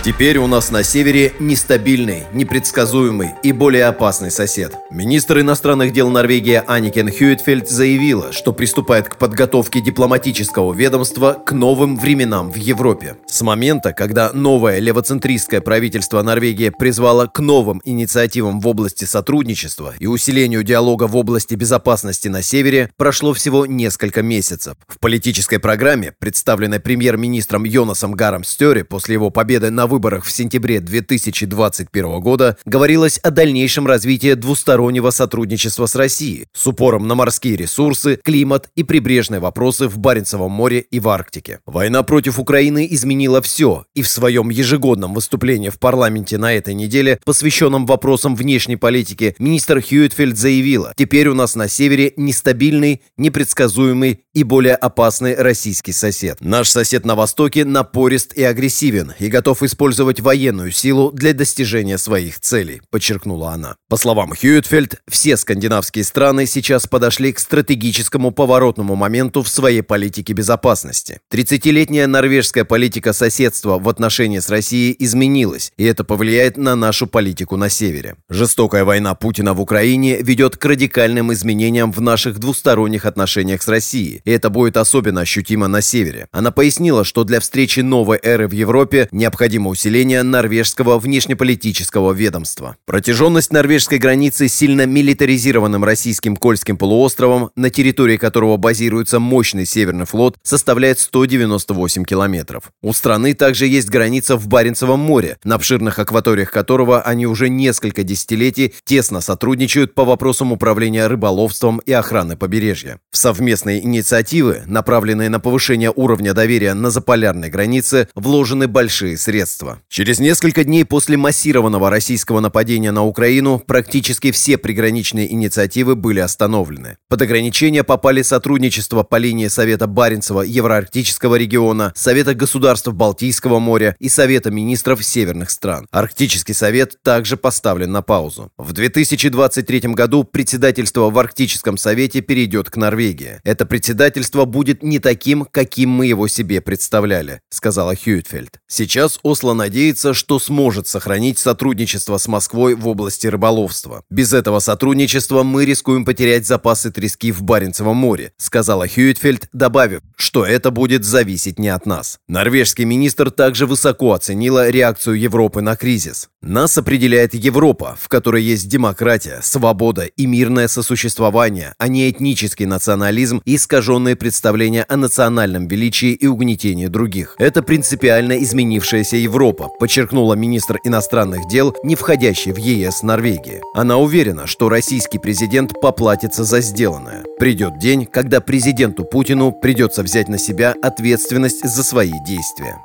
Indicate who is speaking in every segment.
Speaker 1: Теперь у нас на севере нестабильный, непредсказуемый и более опасный сосед. Министр иностранных дел Норвегии Аникен Хьюитфельд заявила, что приступает к подготовке дипломатического ведомства к новым временам в Европе. С момента, когда новое левоцентристское правительство Норвегии призвало к новым инициативам в области сотрудничества и усилению диалога в области безопасности на севере, прошло всего несколько месяцев. В политической программе, представленной премьер-министром Йонасом Гаром Стёре после его победы на выборах выборах в сентябре 2021 года говорилось о дальнейшем развитии двустороннего сотрудничества с Россией с упором на морские ресурсы, климат и прибрежные вопросы в Баренцевом море и в Арктике. Война против Украины изменила все, и в своем ежегодном выступлении в парламенте на этой неделе, посвященном вопросам внешней политики, министр Хьюитфельд заявила, теперь у нас на севере нестабильный, непредсказуемый и более опасный российский сосед. Наш сосед на востоке напорист и агрессивен и готов использовать использовать военную силу для достижения своих целей, подчеркнула она. По словам Хьюитфельд, все скандинавские страны сейчас подошли к стратегическому поворотному моменту в своей политике безопасности. 30-летняя норвежская политика соседства в отношении с Россией изменилась, и это повлияет на нашу политику на севере. Жестокая война Путина в Украине ведет к радикальным изменениям в наших двусторонних отношениях с Россией, и это будет особенно ощутимо на севере. Она пояснила, что для встречи новой эры в Европе необходимо усиления норвежского внешнеполитического ведомства. Протяженность норвежской границы с сильно милитаризированным российским Кольским полуостровом, на территории которого базируется мощный Северный флот, составляет 198 километров. У страны также есть граница в Баренцевом море, на обширных акваториях которого они уже несколько десятилетий тесно сотрудничают по вопросам управления рыболовством и охраны побережья. В совместные инициативы, направленные на повышение уровня доверия на заполярной границе, вложены большие средства государства. Через несколько дней после массированного российского нападения на Украину практически все приграничные инициативы были остановлены. Под ограничения попали сотрудничество по линии Совета Баренцева Евроарктического региона, Совета государств Балтийского моря и Совета министров северных стран. Арктический совет также поставлен на паузу. В 2023 году председательство в Арктическом совете перейдет к Норвегии. Это председательство будет не таким, каким мы его себе представляли, сказала Хьюитфельд. Сейчас Осло надеется, что сможет сохранить сотрудничество с Москвой в области рыболовства. Без этого сотрудничества мы рискуем потерять запасы трески в Баренцевом море, сказала Хьюитфельд, добавив, что это будет зависеть не от нас. Норвежский министр также высоко оценила реакцию Европы на кризис. Нас определяет Европа, в которой есть демократия, свобода и мирное сосуществование, а не этнический национализм и искаженные представления о национальном величии и угнетении других. Это принципиально изменившаяся Европа Европа, подчеркнула министр иностранных дел, не входящий в ЕС Норвегии. Она уверена, что российский президент поплатится за сделанное. Придет день, когда президенту Путину придется взять на себя ответственность за свои действия.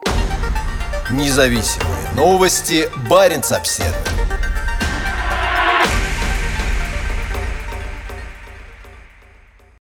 Speaker 2: Независимые новости. Барин обседный.